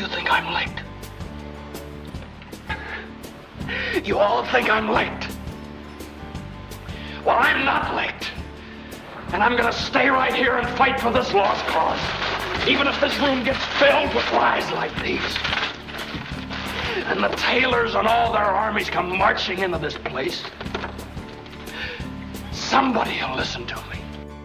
You think I'm late? You all think I'm late. Well, I'm not late. And I'm gonna stay right here and fight for this lost cause. Even if this room gets filled with lies like these. And the Taylors and all their armies come marching into this place. Somebody will listen to me.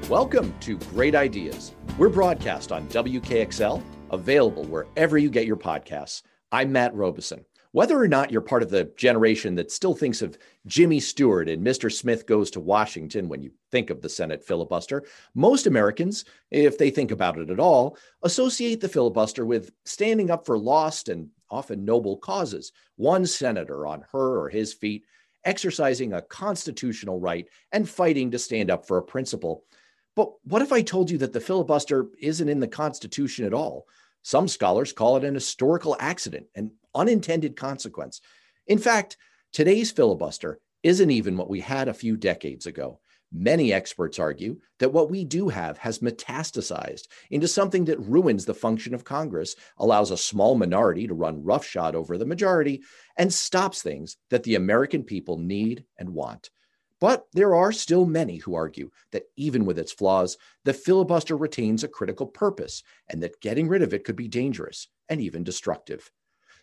Welcome to Great Ideas. We're broadcast on WKXL, available wherever you get your podcasts. I'm Matt Robison. Whether or not you're part of the generation that still thinks of Jimmy Stewart and Mr. Smith goes to Washington when you think of the Senate filibuster, most Americans, if they think about it at all, associate the filibuster with standing up for lost and often noble causes. One senator on her or his feet exercising a constitutional right and fighting to stand up for a principle. But what if I told you that the filibuster isn't in the Constitution at all? Some scholars call it an historical accident, an unintended consequence. In fact, today's filibuster isn't even what we had a few decades ago. Many experts argue that what we do have has metastasized into something that ruins the function of Congress, allows a small minority to run roughshod over the majority, and stops things that the American people need and want. But there are still many who argue that even with its flaws, the filibuster retains a critical purpose and that getting rid of it could be dangerous and even destructive.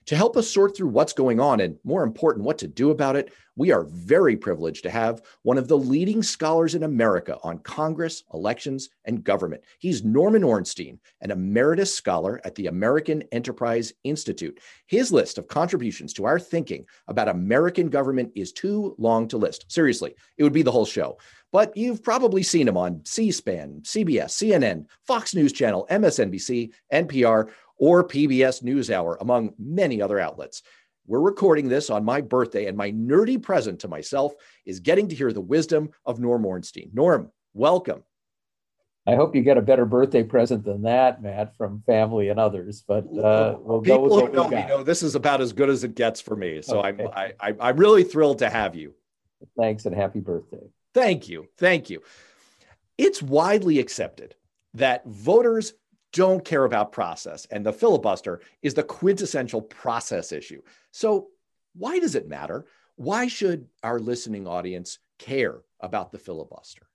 To help us sort through what's going on and, more important, what to do about it, we are very privileged to have one of the leading scholars in America on Congress, elections, and government. He's Norman Ornstein, an emeritus scholar at the American Enterprise Institute. His list of contributions to our thinking about American government is too long to list. Seriously, it would be the whole show. But you've probably seen him on C SPAN, CBS, CNN, Fox News Channel, MSNBC, NPR, or PBS NewsHour, among many other outlets. We're recording this on my birthday, and my nerdy present to myself is getting to hear the wisdom of Norm Ornstein. Norm, welcome. I hope you get a better birthday present than that, Matt, from family and others. But uh, we'll People go who know me know this is about as good as it gets for me. So okay. I'm I, I'm really thrilled to have you. Thanks and happy birthday. Thank you, thank you. It's widely accepted that voters don't care about process. And the filibuster is the quintessential process issue. So, why does it matter? Why should our listening audience care about the filibuster?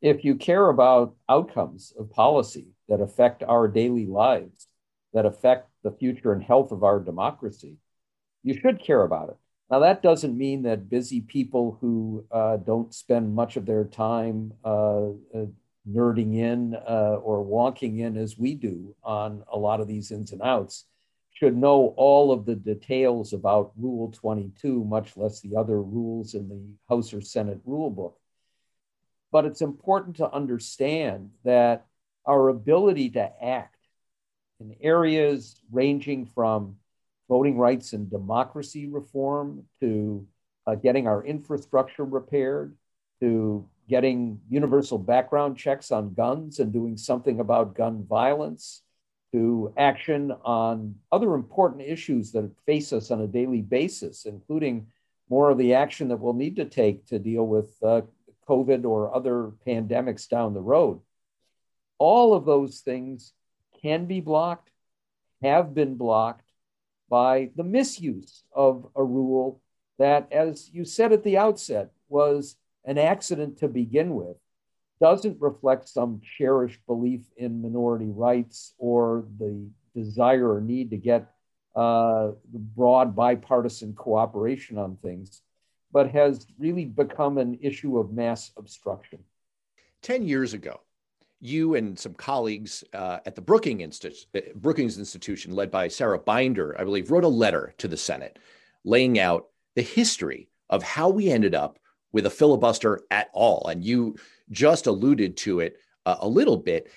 If you care about outcomes of policy that affect our daily lives, that affect the future and health of our democracy, you should care about it. Now, that doesn't mean that busy people who uh, don't spend much of their time uh, uh, nerding in uh, or wonking in as we do on a lot of these ins and outs should know all of the details about Rule 22, much less the other rules in the House or Senate rule book. But it's important to understand that our ability to act in areas ranging from voting rights and democracy reform to uh, getting our infrastructure repaired to getting universal background checks on guns and doing something about gun violence, to action on other important issues that face us on a daily basis, including more of the action that we'll need to take to deal with uh, COVID or other pandemics down the road. All of those things can be blocked, have been blocked by the misuse of a rule that, as you said at the outset, was an accident to begin with doesn't reflect some cherished belief in minority rights or the desire or need to get uh, broad bipartisan cooperation on things, but has really become an issue of mass obstruction. 10 years ago, you and some colleagues uh, at the Brookings, uh, Brookings Institution, led by Sarah Binder, I believe, wrote a letter to the Senate laying out the history of how we ended up with a filibuster at all. And you just alluded to it uh, a little bit.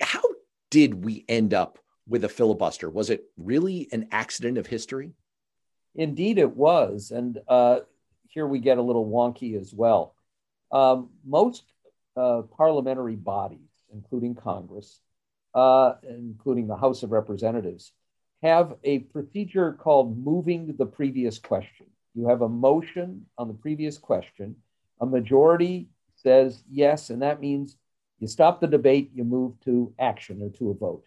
How did we end up with a filibuster? Was it really an accident of history? Indeed, it was. And uh, here we get a little wonky as well. Um, most uh, parliamentary bodies, including Congress, uh, including the House of Representatives, have a procedure called moving the previous question. You have a motion on the previous question. A majority says yes, and that means you stop the debate, you move to action or to a vote.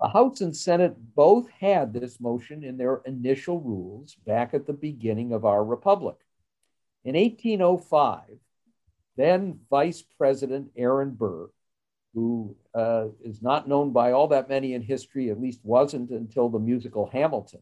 The House and Senate both had this motion in their initial rules back at the beginning of our republic. In 1805, then Vice President Aaron Burr, who uh, is not known by all that many in history, at least wasn't until the musical Hamilton.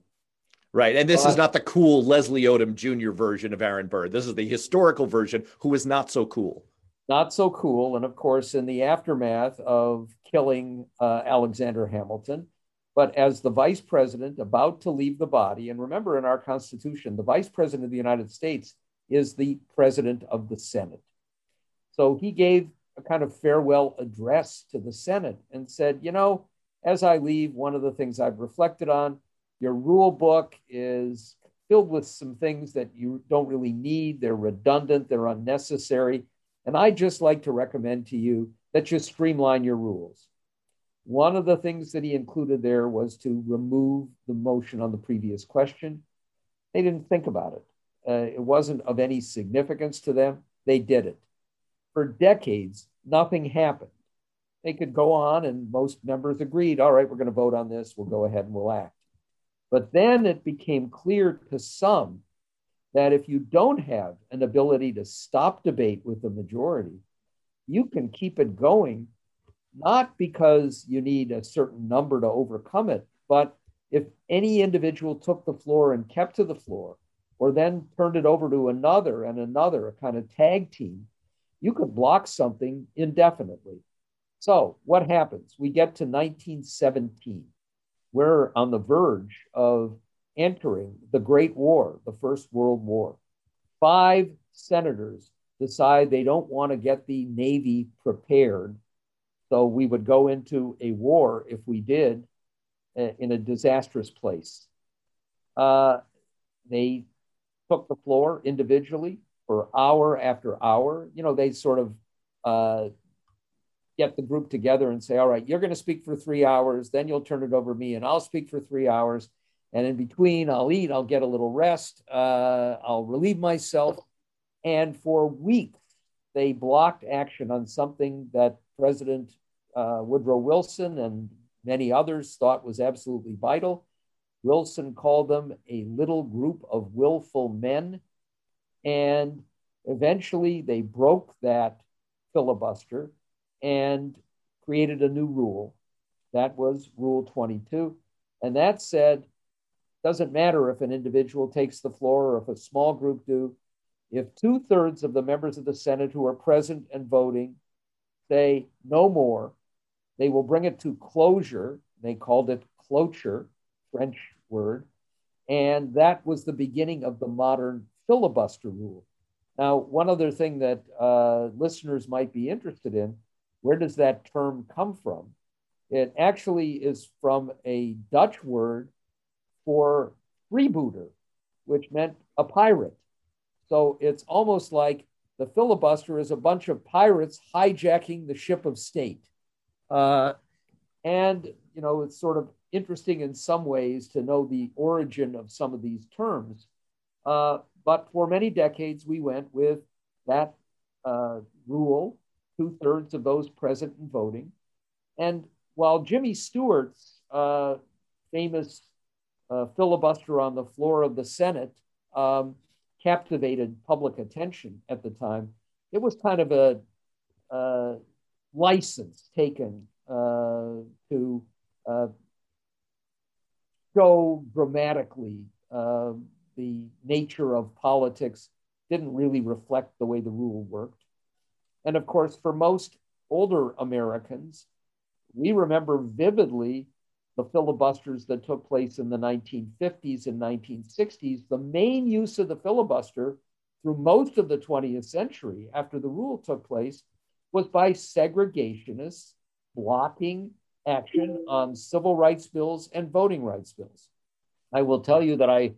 Right. And this uh, is not the cool Leslie Odom Jr. version of Aaron Burr. This is the historical version who is not so cool. Not so cool. And of course, in the aftermath of killing uh, Alexander Hamilton, but as the vice president about to leave the body, and remember in our Constitution, the vice president of the United States is the president of the Senate. So he gave a kind of farewell address to the Senate and said, you know, as I leave, one of the things I've reflected on, your rule book is filled with some things that you don't really need. They're redundant, they're unnecessary. And I just like to recommend to you that you streamline your rules. One of the things that he included there was to remove the motion on the previous question. They didn't think about it. Uh, it wasn't of any significance to them. They did it. For decades, nothing happened. They could go on, and most members agreed, all right, we're going to vote on this. We'll go ahead and we'll act. But then it became clear to some that if you don't have an ability to stop debate with the majority, you can keep it going, not because you need a certain number to overcome it, but if any individual took the floor and kept to the floor, or then turned it over to another and another, a kind of tag team, you could block something indefinitely. So, what happens? We get to 1917. We're on the verge of entering the Great War, the First World War. Five senators decide they don't want to get the Navy prepared. So, we would go into a war if we did uh, in a disastrous place. Uh, they took the floor individually for hour after hour. You know, they sort of uh, get the group together and say, all right, you're going to speak for three hours, then you'll turn it over to me, and I'll speak for three hours. And in between, I'll eat, I'll get a little rest, uh, I'll relieve myself. And for weeks, they blocked action on something that President uh, Woodrow Wilson and many others thought was absolutely vital. Wilson called them a little group of willful men and eventually they broke that filibuster and created a new rule. That was Rule 22. And that said, doesn't matter if an individual takes the floor or if a small group do. If two thirds of the members of the Senate who are present and voting say no more, they will bring it to closure. They called it cloture, French word. And that was the beginning of the modern filibuster rule. Now, one other thing that uh, listeners might be interested in where does that term come from? It actually is from a Dutch word for freebooter, which meant a pirate. So it's almost like the filibuster is a bunch of pirates hijacking the ship of state. Uh, and, you know, it's sort of interesting in some ways to know the origin of some of these terms. Uh, but for many decades, we went with that uh, rule, two thirds of those present and voting. And while Jimmy Stewart's uh, famous uh, filibuster on the floor of the Senate um, captivated public attention at the time, it was kind of a uh, license taken uh, to uh, show dramatically um, the nature of politics didn't really reflect the way the rule worked. And of course, for most older Americans, we remember vividly the filibusters that took place in the 1950s and 1960s. The main use of the filibuster through most of the 20th century after the rule took place was by segregationists blocking action on civil rights bills and voting rights bills. I will tell you that I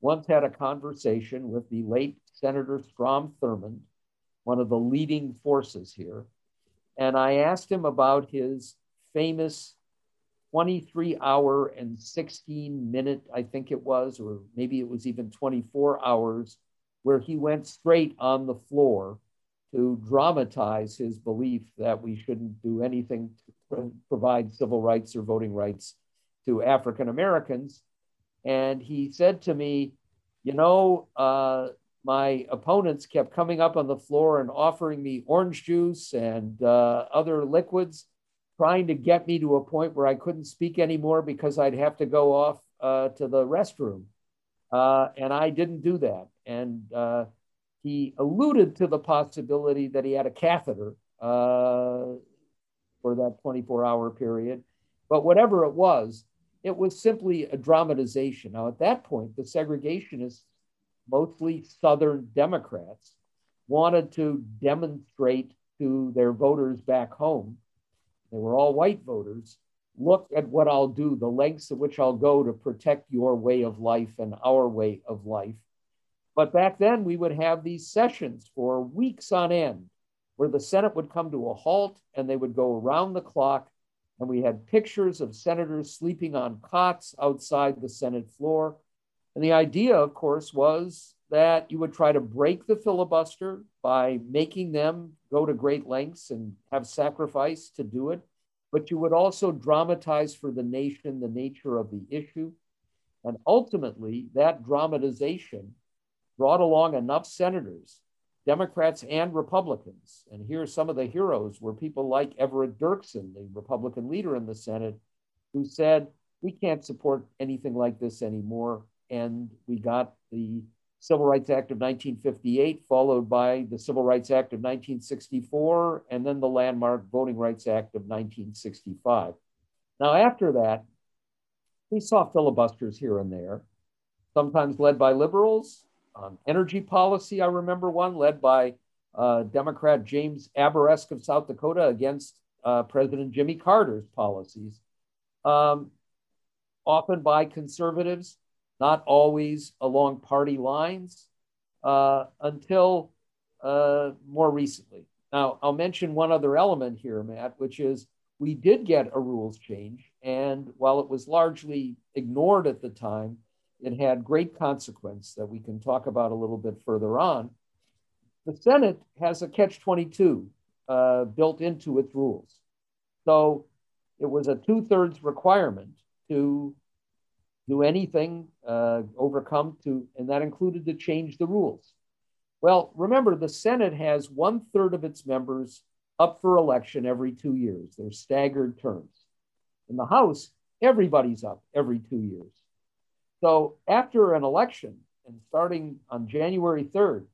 once had a conversation with the late Senator Strom Thurmond, one of the leading forces here, and I asked him about his famous 23 hour and 16 minute, I think it was, or maybe it was even 24 hours, where he went straight on the floor to dramatize his belief that we shouldn't do anything to provide civil rights or voting rights to African Americans. And he said to me, You know, uh, my opponents kept coming up on the floor and offering me orange juice and uh, other liquids, trying to get me to a point where I couldn't speak anymore because I'd have to go off uh, to the restroom. Uh, and I didn't do that. And uh, he alluded to the possibility that he had a catheter uh, for that 24 hour period. But whatever it was, it was simply a dramatization. Now, at that point, the segregationists, mostly Southern Democrats, wanted to demonstrate to their voters back home, they were all white voters, look at what I'll do, the lengths at which I'll go to protect your way of life and our way of life. But back then, we would have these sessions for weeks on end where the Senate would come to a halt and they would go around the clock. And we had pictures of senators sleeping on cots outside the Senate floor. And the idea, of course, was that you would try to break the filibuster by making them go to great lengths and have sacrifice to do it. But you would also dramatize for the nation the nature of the issue. And ultimately, that dramatization brought along enough senators, Democrats and Republicans. And here some of the heroes were people like Everett Dirksen, the Republican leader in the Senate, who said, We can't support anything like this anymore. And we got the Civil Rights Act of 1958, followed by the Civil Rights Act of 1964, and then the landmark Voting Rights Act of 1965. Now, after that, we saw filibusters here and there, sometimes led by liberals, um, energy policy, I remember one led by uh, Democrat James Abourezk of South Dakota against uh, President Jimmy Carter's policies, um, often by conservatives, not always along party lines, uh, until uh, more recently. Now, I'll mention one other element here, Matt, which is we did get a rules change. And while it was largely ignored at the time, it had great consequence that we can talk about a little bit further on. The Senate has a catch 22 uh, built into its rules. So it was a two thirds requirement to do anything, uh, overcome to, and that included to change the rules. Well, remember, the Senate has one third of its members up for election every two years. They're staggered terms. In the House, everybody's up every two years. So after an election and starting on January 3rd,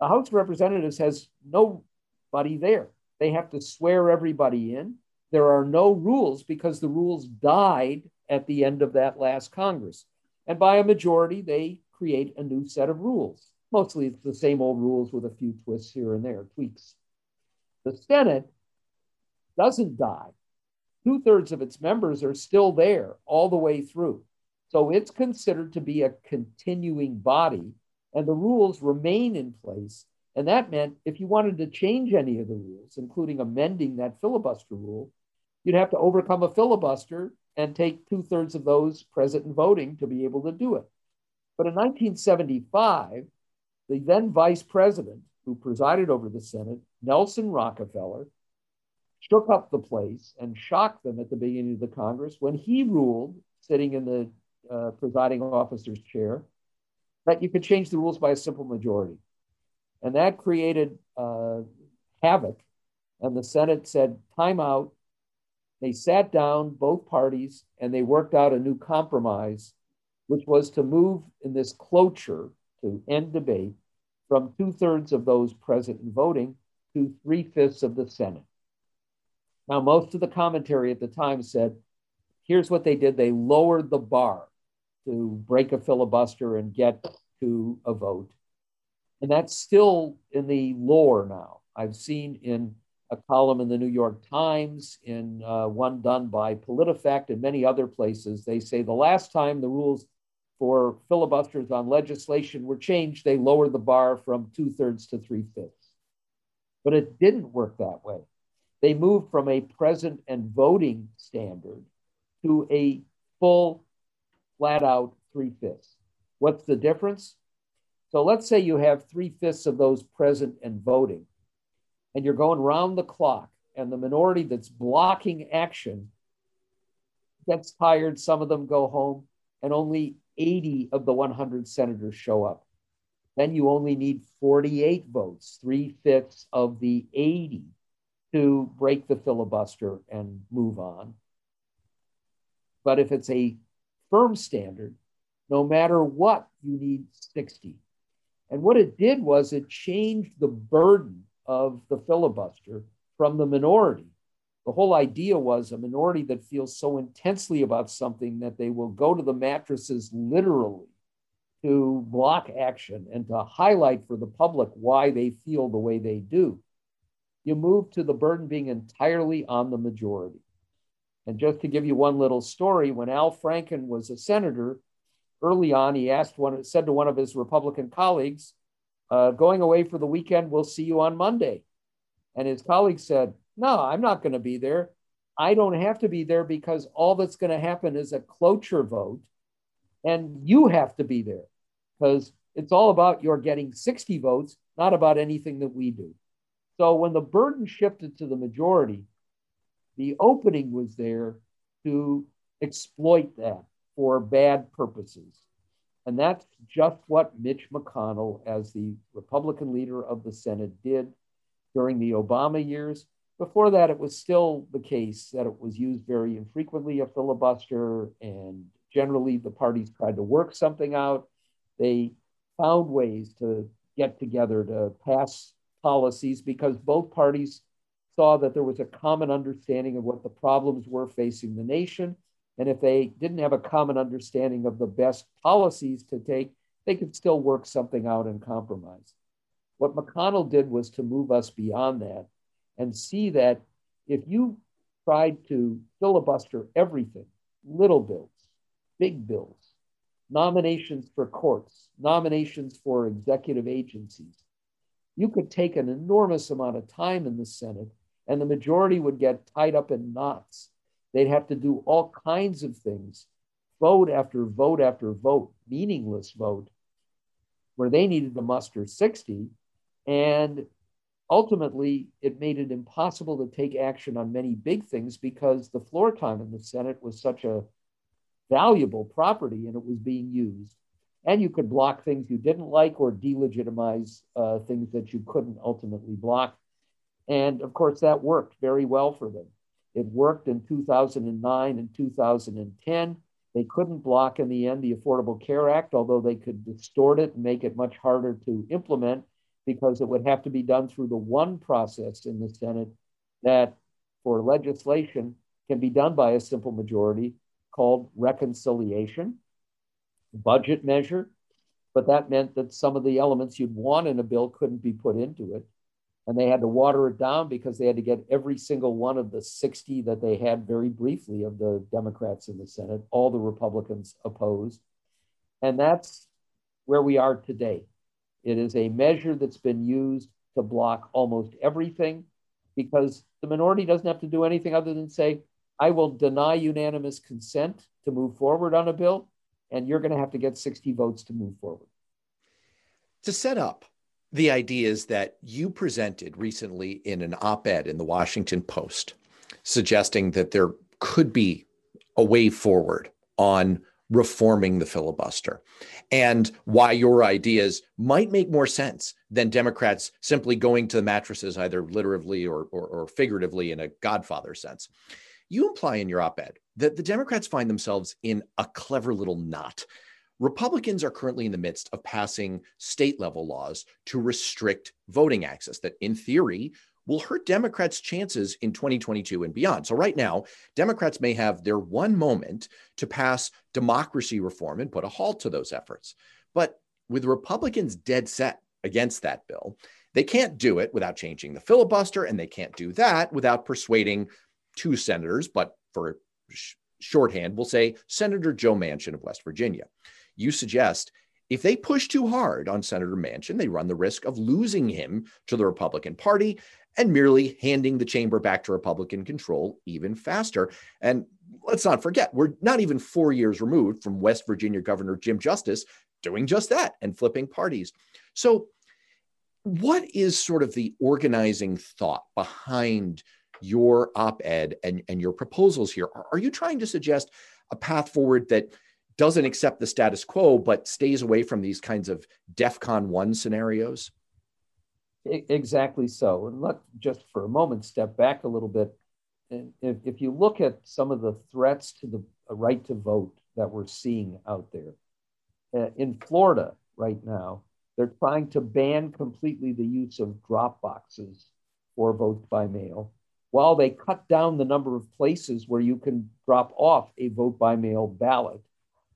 the House of Representatives has nobody there. They have to swear everybody in. There are no rules because the rules died at the end of that last Congress. And by a majority, they create a new set of rules. Mostly it's the same old rules with a few twists here and there, tweaks. The Senate doesn't die. Two thirds of its members are still there all the way through. So it's considered to be a continuing body, and the rules remain in place. And that meant if you wanted to change any of the rules, including amending that filibuster rule, you'd have to overcome a filibuster and take two thirds of those present and voting to be able to do it. But in 1975, the then vice president who presided over the Senate, Nelson Rockefeller, shook up the place and shocked them at the beginning of the Congress when he ruled, sitting in the uh, presiding officer's chair, that you could change the rules by a simple majority. And that created uh, havoc. And the Senate said, time out. They sat down, both parties, and they worked out a new compromise, which was to move in this cloture to end debate from two thirds of those present and voting to three fifths of the Senate. Now, most of the commentary at the time said, here's what they did they lowered the bar to break a filibuster and get to a vote. And that's still in the lore now. I've seen in a column in the New York Times, in uh, one done by PolitiFact and many other places, they say the last time the rules for filibusters on legislation were changed, they lowered the bar from two thirds to three fifths. But it didn't work that way. They moved from a present and voting standard to a full flat out three fifths. What's the difference? So let's say you have three fifths of those present and voting. And you're going round the clock, and the minority that's blocking action gets tired, some of them go home, and only 80 of the 100 senators show up. Then you only need 48 votes, three fifths of the 80, to break the filibuster and move on. But if it's a firm standard, no matter what, you need 60. And what it did was it changed the burden of the filibuster from the minority. The whole idea was a minority that feels so intensely about something that they will go to the mattresses literally to block action and to highlight for the public why they feel the way they do. You move to the burden being entirely on the majority. And just to give you one little story, when Al Franken was a senator, early on, he asked one, said to one of his Republican colleagues, uh, going away for the weekend, we'll see you on Monday. And his colleague said, No, I'm not going to be there. I don't have to be there because all that's going to happen is a cloture vote, and you have to be there because it's all about your getting 60 votes, not about anything that we do. So when the burden shifted to the majority, the opening was there to exploit that for bad purposes. And that's just what Mitch McConnell, as the Republican leader of the Senate, did during the Obama years. Before that, it was still the case that it was used very infrequently, a filibuster, and generally the parties tried to work something out. They found ways to get together to pass policies because both parties saw that there was a common understanding of what the problems were facing the nation. And if they didn't have a common understanding of the best policies to take, they could still work something out and compromise. What McConnell did was to move us beyond that and see that if you tried to filibuster everything, little bills, big bills, nominations for courts, nominations for executive agencies, you could take an enormous amount of time in the Senate and the majority would get tied up in knots. They'd have to do all kinds of things, vote after vote after vote, meaningless vote, where they needed to muster 60. And ultimately, it made it impossible to take action on many big things because the floor time in the Senate was such a valuable property and it was being used. And you could block things you didn't like or delegitimize uh, things that you couldn't ultimately block. And of course, that worked very well for them. It worked in 2009 and 2010. They couldn't block in the end the Affordable Care Act, although they could distort it and make it much harder to implement because it would have to be done through the one process in the Senate that for legislation can be done by a simple majority called reconciliation, budget measure. But that meant that some of the elements you'd want in a bill couldn't be put into it and they had to water it down because they had to get every single one of the 60 that they had very briefly of the Democrats in the Senate. All the Republicans opposed. And that's where we are today. It is a measure that's been used to block almost everything because the minority doesn't have to do anything other than say, I will deny unanimous consent to move forward on a bill, and you're going to have to get 60 votes to move forward. To set up the ideas that you presented recently in an op ed in the Washington Post, suggesting that there could be a way forward on reforming the filibuster and why your ideas might make more sense than Democrats simply going to the mattresses, either literally or, or, or figuratively in a Godfather sense. You imply in your op ed that the Democrats find themselves in a clever little knot Republicans are currently in the midst of passing state level laws to restrict voting access that, in theory, will hurt Democrats' chances in 2022 and beyond. So, right now, Democrats may have their one moment to pass democracy reform and put a halt to those efforts. But with Republicans dead set against that bill, they can't do it without changing the filibuster, and they can't do that without persuading two senators, but for sh- shorthand, we'll say Senator Joe Manchin of West Virginia you suggest if they push too hard on Senator Manchin, they run the risk of losing him to the Republican Party and merely handing the chamber back to Republican control even faster. And let's not forget, we're not even four years removed from West Virginia Governor Jim Justice doing just that and flipping parties. So, what is sort of the organizing thought behind your op-ed and, and your proposals here? Are, are you trying to suggest a path forward that doesn't accept the status quo but stays away from these kinds of DEFCON one scenarios? Exactly so. And let just for a moment step back a little bit. And if, if you look at some of the threats to the right to vote that we're seeing out there, uh, in Florida right now, they're trying to ban completely the use of drop boxes for vote by mail while they cut down the number of places where you can drop off a vote by mail ballot.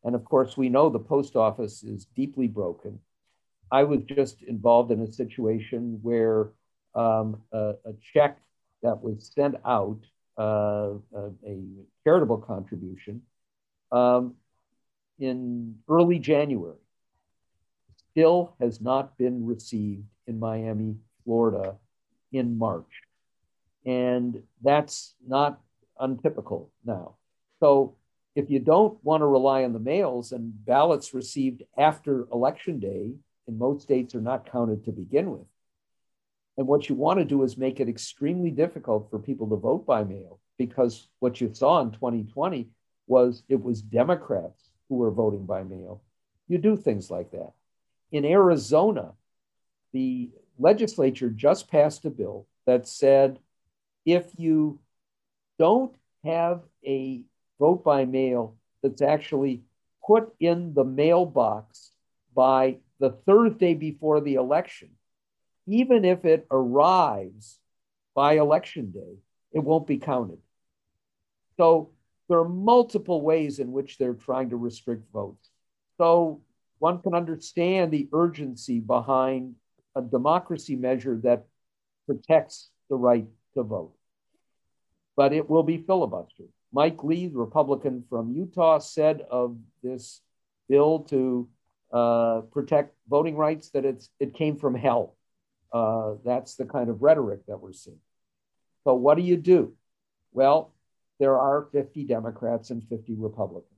And of course, we know the post office is deeply broken. I was just involved in a situation where um, a, a, check that was sent out, uh, a, a, charitable contribution, um, in early January, still has not been received in Miami, Florida in March. And that's not untypical now. So if you don't want to rely on the mails and ballots received after election day in most states are not counted to begin with. And what you want to do is make it extremely difficult for people to vote by mail because what you saw in 2020 was it was Democrats who were voting by mail. You do things like that. In Arizona, the legislature just passed a bill that said if you don't have a vote by mail that's actually put in the mailbox by the Thursday before the election, even if it arrives by election day, it won't be counted. So there are multiple ways in which they're trying to restrict votes. So one can understand the urgency behind a democracy measure that protects the right to vote. But it will be filibustered. Mike Lee, the Republican from Utah, said of this bill to uh, protect voting rights that it's, it came from hell. Uh, that's the kind of rhetoric that we're seeing. So, what do you do? Well, there are 50 Democrats and 50 Republicans.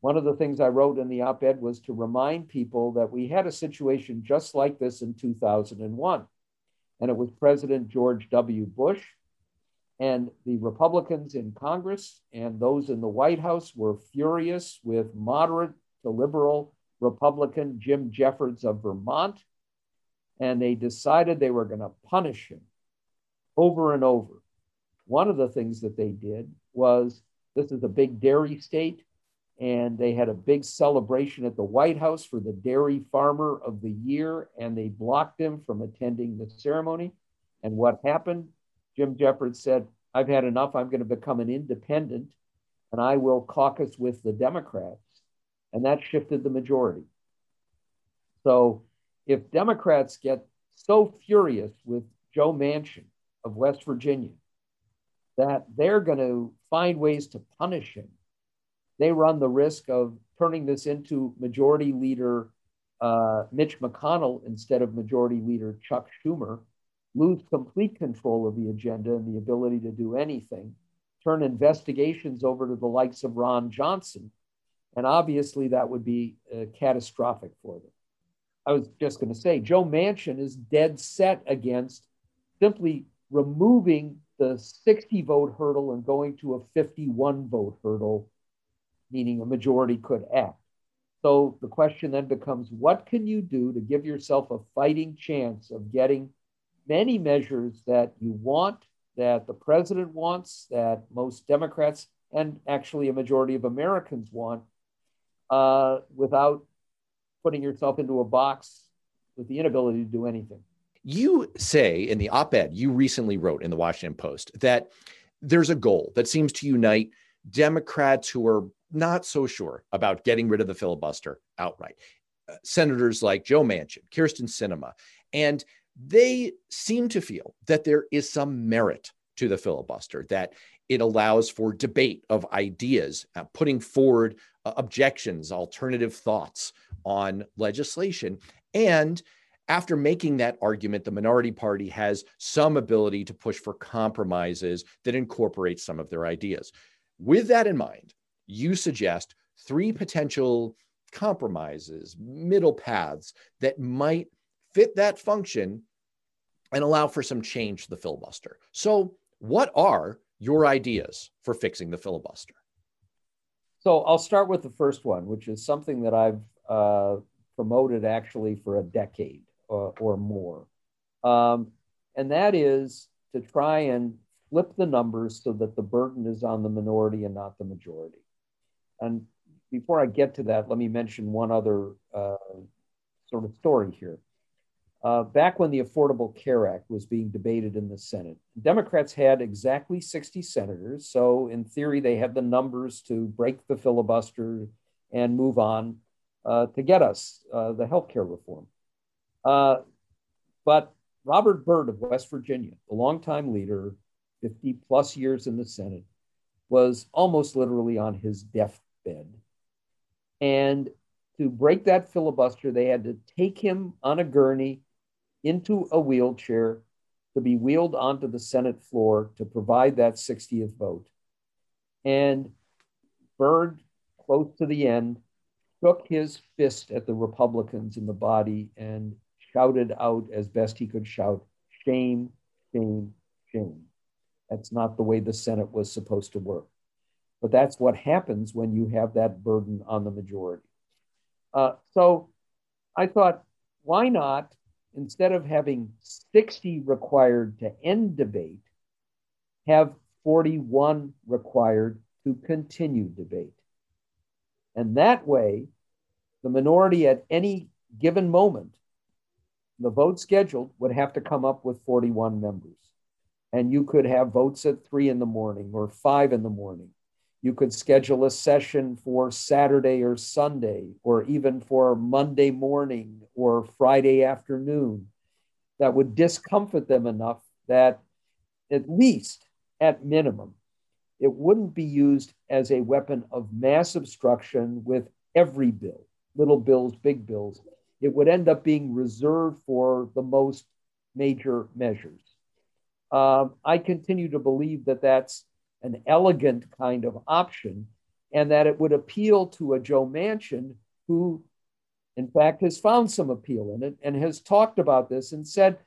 One of the things I wrote in the op ed was to remind people that we had a situation just like this in 2001. And it was President George W. Bush and the Republicans in Congress and those in the White House were furious with moderate to liberal Republican Jim Jeffords of Vermont. And they decided they were going to punish him over and over. One of the things that they did was this is a big dairy state and they had a big celebration at the White House for the Dairy Farmer of the Year, and they blocked him from attending the ceremony. And what happened? Jim Jeffords said, I've had enough. I'm going to become an independent, and I will caucus with the Democrats. And that shifted the majority. So if Democrats get so furious with Joe Manchin of West Virginia that they're going to find ways to punish him they run the risk of turning this into Majority Leader uh, Mitch McConnell instead of Majority Leader Chuck Schumer, lose complete control of the agenda and the ability to do anything, turn investigations over to the likes of Ron Johnson. And obviously, that would be uh, catastrophic for them. I was just going to say, Joe Manchin is dead set against simply removing the 60 vote hurdle and going to a 51 vote hurdle meaning a majority could act. So the question then becomes what can you do to give yourself a fighting chance of getting many measures that you want, that the president wants, that most Democrats and actually a majority of Americans want, uh, without putting yourself into a box with the inability to do anything? You say in the op ed you recently wrote in the Washington Post that there's a goal that seems to unite Democrats who are not so sure about getting rid of the filibuster outright. Uh, senators like Joe Manchin, Kyrsten Sinema, and they seem to feel that there is some merit to the filibuster, that it allows for debate of ideas, uh, putting forward uh, objections, alternative thoughts on legislation. And after making that argument, the minority party has some ability to push for compromises that incorporate some of their ideas. With that in mind, you suggest three potential compromises, middle paths that might fit that function and allow for some change to the filibuster. So, what are your ideas for fixing the filibuster? So, I'll start with the first one, which is something that I've uh, promoted actually for a decade or, uh, or more. Um, and that is to try and flip the numbers so that the burden is on the minority and not the majority. And before I get to that, let me mention one other uh, sort of story here. Uh, back when the Affordable Care Act was being debated in the Senate, Democrats had exactly 60 senators. So, in theory, they had the numbers to break the filibuster and move on uh, to get us uh, the health care reform. Uh, but Robert Byrd of West Virginia, the longtime leader, 50 plus years in the Senate, was almost literally on his deathbed. And to break that filibuster, they had to take him on a gurney into a wheelchair to be wheeled onto the Senate floor to provide that 60th vote. And Byrd, close to the end, shook his fist at the Republicans in the body and shouted out as best he could shout, shame, shame, shame. That's not the way the Senate was supposed to work. But that's what happens when you have that burden on the majority. Uh, so I thought, why not, instead of having 60 required to end debate, have 41 required to continue debate? And that way, the minority at any given moment, the vote scheduled would have to come up with 41 members. And you could have votes at three in the morning or five in the morning you could schedule a session for Saturday or Sunday, or even for Monday morning or Friday afternoon that would discomfort them enough that, at least at minimum, it wouldn't be used as a weapon of mass obstruction with every bill, little bills, big bills. It would end up being reserved for the most major measures. Um, I continue to believe that that's an elegant kind of option, and that it would appeal to a Joe Manchin who, in fact, has found some appeal in it and has talked about this and said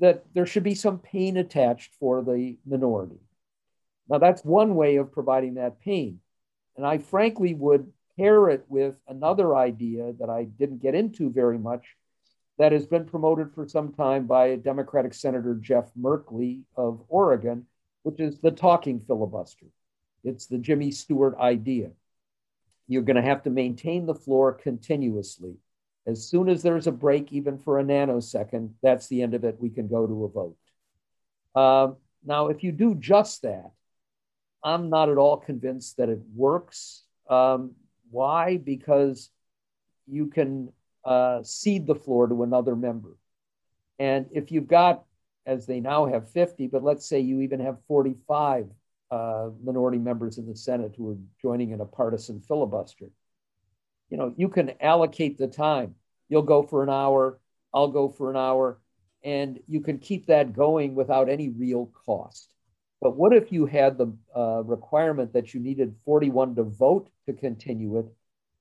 that there should be some pain attached for the minority. Now, that's one way of providing that pain. And I frankly would pair it with another idea that I didn't get into very much that has been promoted for some time by Democratic Senator Jeff Merkley of Oregon, which is the talking filibuster. It's the Jimmy Stewart idea. You're going to have to maintain the floor continuously. As soon as there's a break, even for a nanosecond, that's the end of it. We can go to a vote. Uh, now, if you do just that, I'm not at all convinced that it works. Um, why? Because you can uh, cede the floor to another member. And if you've got as they now have 50, but let's say you even have 45 uh, minority members in the Senate who are joining in a partisan filibuster. You know, you can allocate the time. You'll go for an hour, I'll go for an hour, and you can keep that going without any real cost. But what if you had the uh, requirement that you needed 41 to vote to continue it,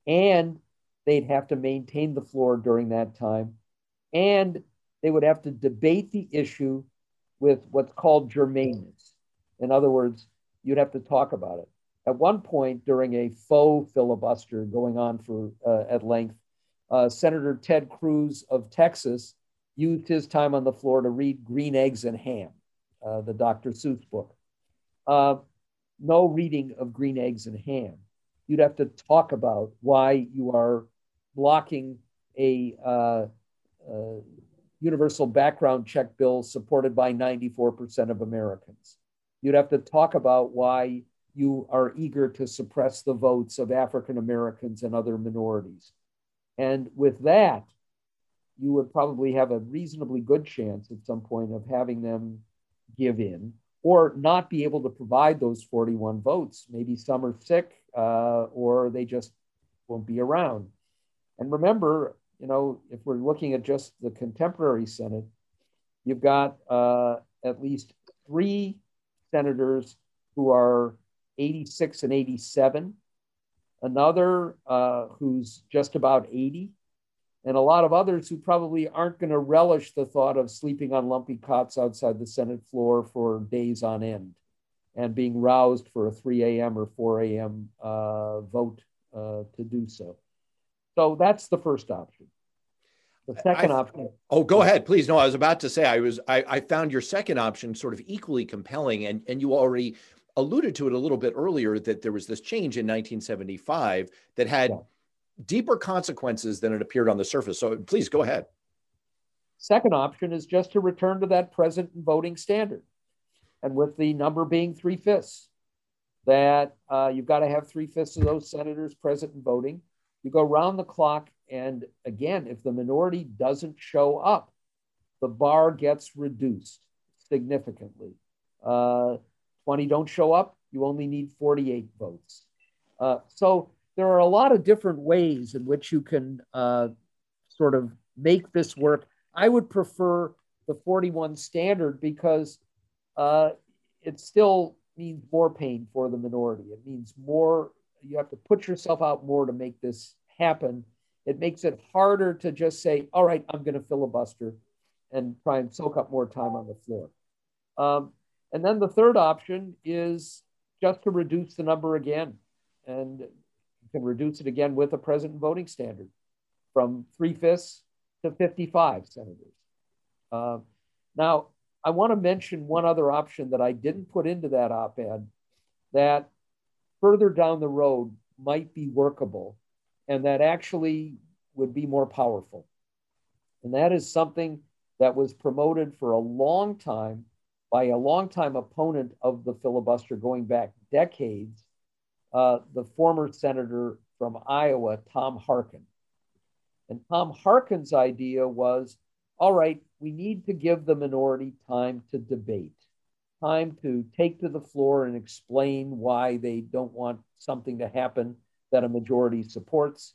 and they'd have to maintain the floor during that time, and they would have to debate the issue with what's called germaneness. In other words, you'd have to talk about it. At one point during a faux filibuster going on for uh, at length, uh, Senator Ted Cruz of Texas used his time on the floor to read Green Eggs and Ham, uh, the Dr. Seuss book. Uh, no reading of Green Eggs and Ham. You'd have to talk about why you are blocking a uh, uh, universal background check bill supported by 94% of Americans. You'd have to talk about why you are eager to suppress the votes of African Americans and other minorities. And with that, you would probably have a reasonably good chance at some point of having them give in or not be able to provide those 41 votes. Maybe some are sick uh, or they just won't be around. And remember, you know, if we're looking at just the contemporary Senate, you've got uh, at least three senators who are 86 and 87, another uh, who's just about 80, and a lot of others who probably aren't going to relish the thought of sleeping on lumpy cots outside the Senate floor for days on end and being roused for a 3 a.m. or 4 a.m. Uh, vote uh, to do so. So that's the first option. The second I, option. Oh, go ahead, please. No, I was about to say I was I, I found your second option sort of equally compelling, and and you already alluded to it a little bit earlier that there was this change in 1975 that had yeah. deeper consequences than it appeared on the surface. So please go ahead. Second option is just to return to that present voting standard, and with the number being three fifths, that uh, you've got to have three fifths of those senators present and voting. You go round the clock and again, if the minority doesn't show up, the bar gets reduced significantly. Uh, 20 don't show up, you only need 48 votes. Uh, so there are a lot of different ways in which you can uh, sort of make this work. I would prefer the 41 standard because uh, it still means more pain for the minority. It means more, you have to put yourself out more to make this happen it makes it harder to just say, all right, I'm going to filibuster and try and soak up more time on the floor. Um, and then the third option is just to reduce the number again. And you can reduce it again with a present voting standard from three fifths to 55 senators. Uh, now, I want to mention one other option that I didn't put into that op ed that further down the road might be workable and that actually would be more powerful. And that is something that was promoted for a long time by a longtime opponent of the filibuster going back decades, uh, the former senator from Iowa, Tom Harkin. And Tom Harkin's idea was all right, we need to give the minority time to debate, time to take to the floor and explain why they don't want something to happen that a majority supports.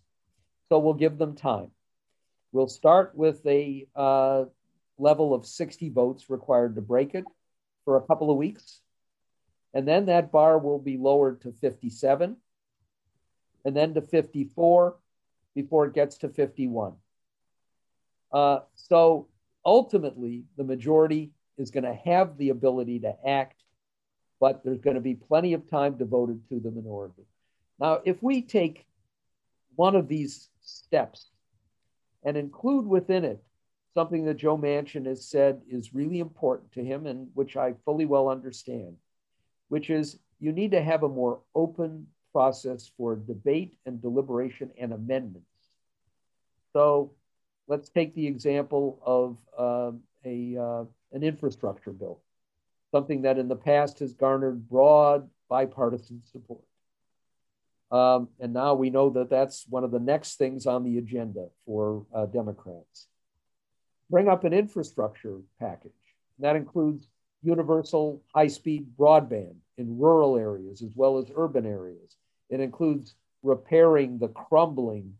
So we'll give them time. We'll start with a uh, level of 60 votes required to break it for a couple of weeks. And then that bar will be lowered to 57 and then to 54 before it gets to 51. Uh, so ultimately, the majority is going to have the ability to act, but there's going to be plenty of time devoted to the minority. Now, if we take one of these steps and include within it something that Joe Manchin has said is really important to him and which I fully well understand, which is you need to have a more open process for debate and deliberation and amendments. So let's take the example of uh, a, uh, an infrastructure bill, something that in the past has garnered broad bipartisan support. Um, and now we know that that's one of the next things on the agenda for uh, Democrats. Bring up an infrastructure package. That includes universal high speed broadband in rural areas as well as urban areas. It includes repairing the crumbling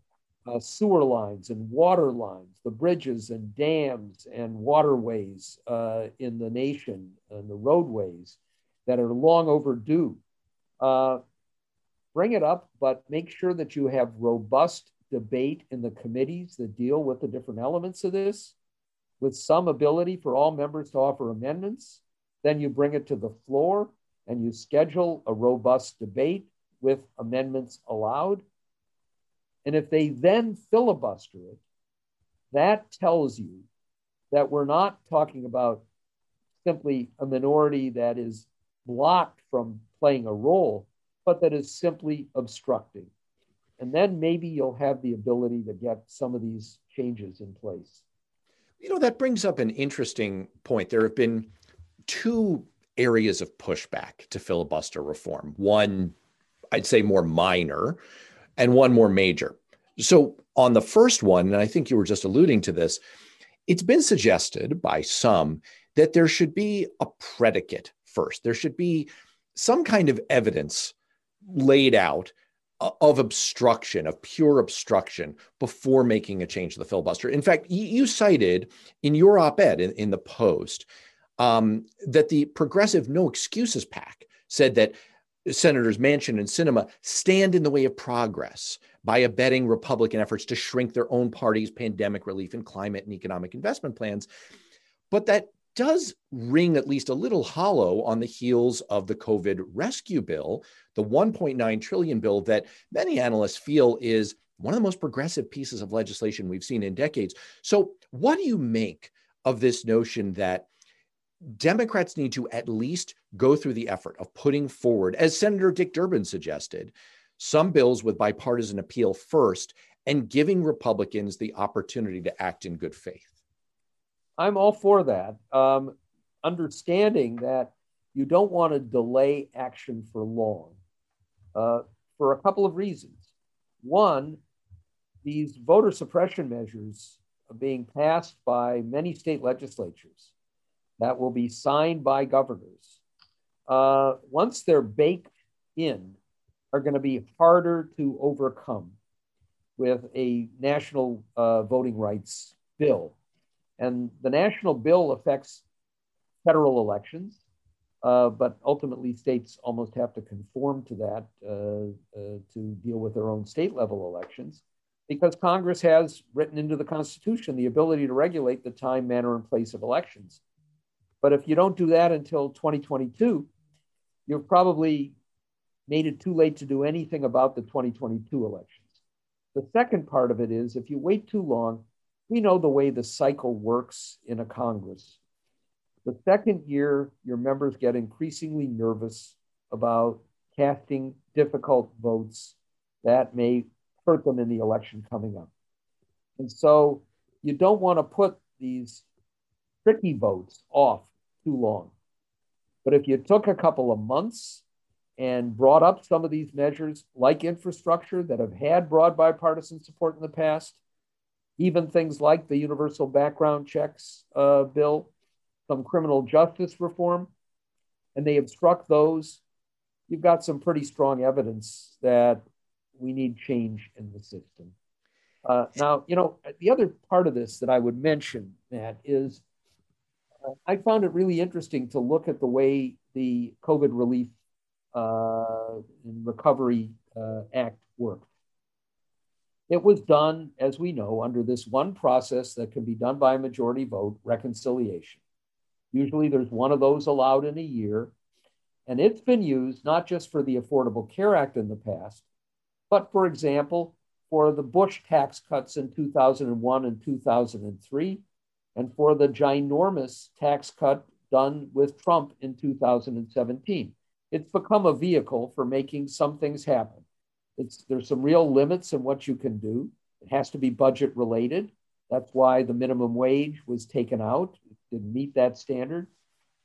uh, sewer lines and water lines, the bridges and dams and waterways uh, in the nation and the roadways that are long overdue. Uh, bring it up, but make sure that you have robust debate in the committees that deal with the different elements of this, with some ability for all members to offer amendments. Then you bring it to the floor and you schedule a robust debate with amendments allowed. And if they then filibuster it, that tells you that we're not talking about simply a minority that is blocked from playing a role, but that is simply obstructing. And then maybe you'll have the ability to get some of these changes in place. You know, that brings up an interesting point. There have been two areas of pushback to filibuster reform one, I'd say more minor, and one more major. So, on the first one, and I think you were just alluding to this, it's been suggested by some that there should be a predicate first. There should be some kind of evidence laid out uh, of obstruction, of pure obstruction, before making a change to the filibuster. In fact, you cited in your op ed in, in, the Post um, that the progressive No Excuses PAC said that Senators Manchin and Sinema stand in the way of progress by abetting Republican efforts to shrink their own party's pandemic relief and climate and economic investment plans. But that does ring at least a little hollow on the heels of the COVID rescue bill, the 1.9 trillion bill that many analysts feel is one of the most progressive pieces of legislation we've seen in decades. So, what do you make of this notion that Democrats need to at least go through the effort of putting forward, as Senator Dick Durbin suggested, some bills with bipartisan appeal first and giving Republicans the opportunity to act in good faith? I'm all for that. Um, understanding that you don't want to delay action for long uh, for a couple of reasons. One, these voter suppression measures are being passed by many state legislatures that will be signed by governors. Uh, once they're baked in, are going to be harder to overcome with a national uh, voting rights bill. And the national bill affects federal elections, uh, but ultimately states almost have to conform to that uh, uh to deal with their own state level elections because Congress has written into the Constitution the ability to regulate the time, manner, and place of elections. But if you don't do that until 2022, you've probably made it too late to do anything about the 2022 elections. The second part of it is if you wait too long, we know the way the cycle works in a Congress. The second year, your members get increasingly nervous about casting difficult votes that may hurt them in the election coming up. And so you don't want to put these tricky votes off too long. But if you took a couple of months and brought up some of these measures like infrastructure that have had broad bipartisan support in the past, even things like the universal background checks uh, bill, some criminal justice reform, and they obstruct those, you've got some pretty strong evidence that we need change in the system. Uh, now, you know, the other part of this that I would mention, Matt, is I found it really interesting to look at the way the COVID relief uh, and recovery uh, act worked. It was done, as we know, under this one process that can be done by a majority vote reconciliation. Usually there's one of those allowed in a year. And it's been used not just for the Affordable Care Act in the past, but for example, for the Bush tax cuts in 2001 and 2003, and for the ginormous tax cut done with Trump in 2017. It's become a vehicle for making some things happen. It's, there's some real limits in what you can do. It has to be budget related. That's why the minimum wage was taken out. It didn't meet that standard.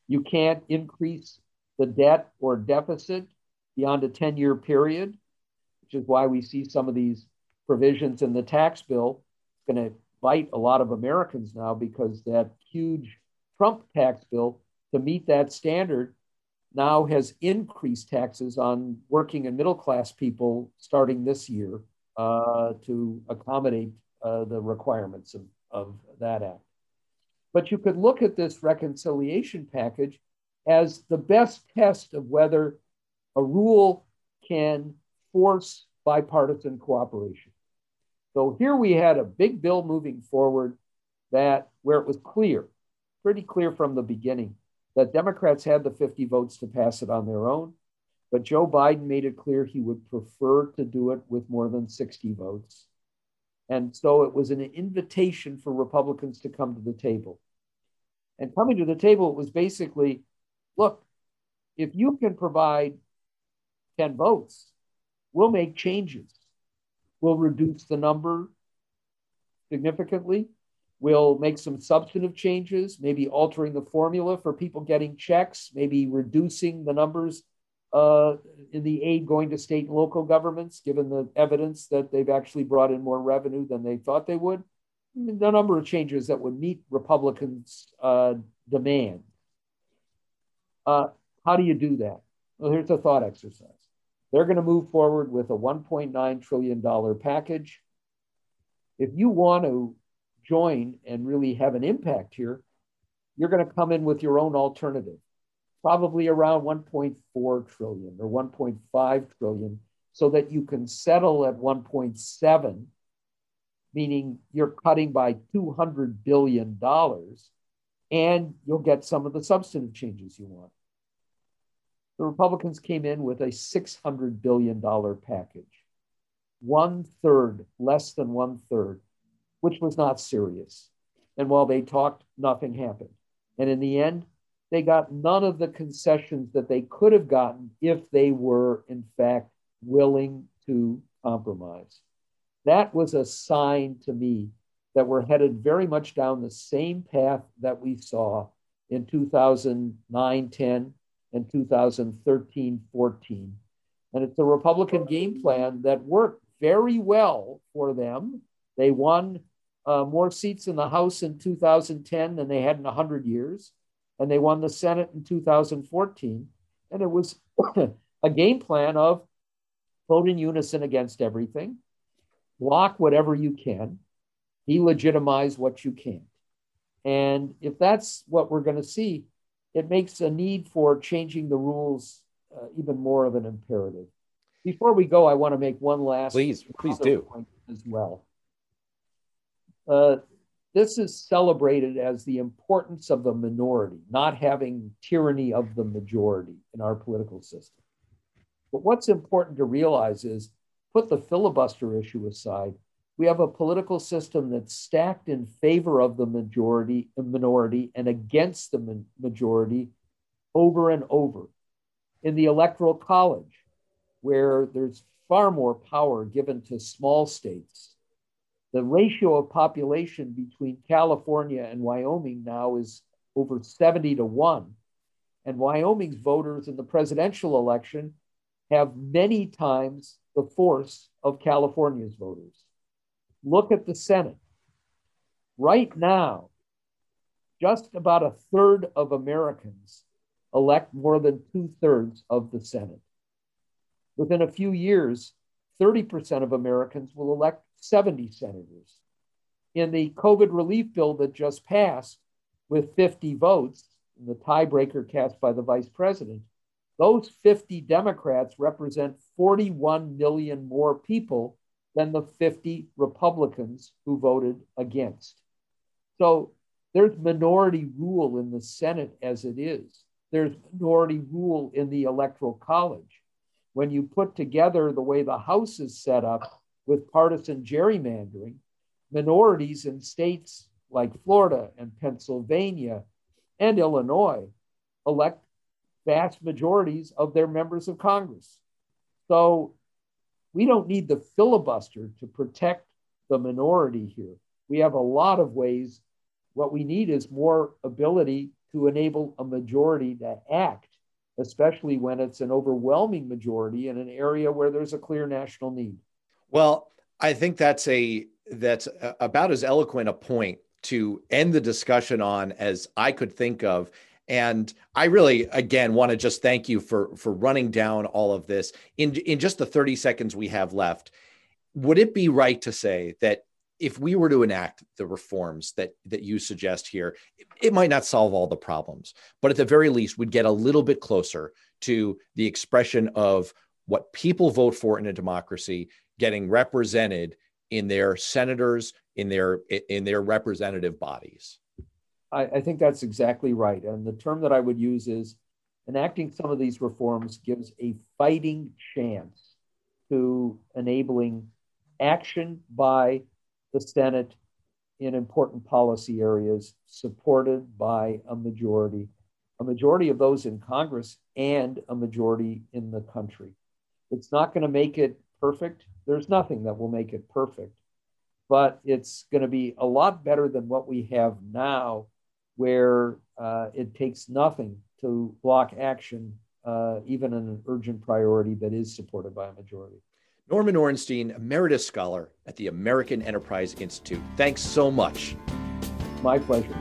You can't increase the debt or deficit beyond a 10 year period which is why we see some of these provisions in the tax bill going to bite a lot of Americans now because that huge Trump tax bill to meet that standard now has increased taxes on working and middle class people starting this year uh, to accommodate uh, the requirements of, of that act. But you could look at this reconciliation package as the best test of whether a rule can force bipartisan cooperation. So here we had a big bill moving forward that where it was clear, pretty clear from the beginning, that Democrats had the 50 votes to pass it on their own. But Joe Biden made it clear he would prefer to do it with more than 60 votes. And so it was an invitation for Republicans to come to the table. And coming to the table, it was basically look, if you can provide 10 votes, We'll make changes. We'll reduce the number significantly. We'll make some substantive changes, maybe altering the formula for people getting checks, maybe reducing the numbers uh, in the aid going to state and local governments, given the evidence that they've actually brought in more revenue than they thought they would. The number of changes that would meet Republicans' uh, demand. Uh, how do you do that? Well, here's a thought exercise. They're going to move forward with a $1.9 trillion package. If you want to join and really have an impact here, you're going to come in with your own alternative. probably around 1.4 trillion or 1.5 trillion, so that you can settle at 1.7, meaning you're cutting by $200 billion, and you'll get some of the substantive changes you want. The Republicans came in with a $600 billion package, one third, less than one third, which was not serious. And while they talked, nothing happened. And in the end, they got none of the concessions that they could have gotten if they were, in fact, willing to compromise. That was a sign to me that we're headed very much down the same path that we saw in 2009 10 and 2013 14. And it's a Republican game plan that worked very well for them. They won uh, more seats in the House in 2010 than they had in 100 years and they won the Senate in 2014. And it was a game plan of vote in unison against everything, block whatever you can, delegitimize what you can't. And if that's what we're going to see, it makes a need for changing the rules uh, even more of an imperative. Before we go, I want to make one last please, please do as well. Uh, this is celebrated as the importance of the minority, not having tyranny of the majority in our political system. But what's important to realize is put the filibuster issue aside. We have a political system that's stacked in favor of the majority and minority and against the majority over and over. In the electoral college, where there's far more power given to small states the ratio of population between California and Wyoming now is over 70 to 1. And Wyoming's voters in the presidential election have many times the force of California's voters. Look at the Senate. Right now, just about a third of Americans elect more than two thirds of the Senate. Within a few years, 30% of Americans will elect 70 senators. In the COVID relief bill that just passed with 50 votes, the tiebreaker cast by the vice president, those 50 Democrats represent 41 million more people than the 50 Republicans who voted against. So there's minority rule in the Senate as it is. There's minority rule in the Electoral College. When you put together the way the House is set up, with partisan gerrymandering, minorities in states like Florida and Pennsylvania and Illinois elect vast majorities of their members of Congress. So we don't need the filibuster to protect the minority here. We have a lot of ways. What we need is more ability to enable a majority to act, especially when it's an overwhelming majority in an area where there's a clear national need. Well, I think that's a that's about as eloquent a point to end the discussion on as I could think of. And I really, again, want to just thank you for for running down all of this in in just the 30 seconds we have left. Would it be right to say that if we were to enact the reforms that that you suggest here, it might not solve all the problems, but at the very least, we'd get a little bit closer to the expression of what people vote for in a democracy getting represented in their senators in their in their representative bodies I, I, think that's exactly right and the term that i would use is enacting some of these reforms gives a fighting chance to enabling action by the senate in important policy areas supported by a majority a majority of those in congress and a majority in the country it's not going to make it perfect. There's nothing that will make it perfect, but it's going to be a lot better than what we have now, where uh, it takes nothing to block action, uh, even in an urgent priority that is supported by a majority. Norman Ornstein, Emeritus Scholar at the American Enterprise Institute. Thanks so much. My pleasure.